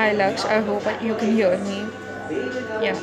Hi Lux, I hope you can hear me. Yeah.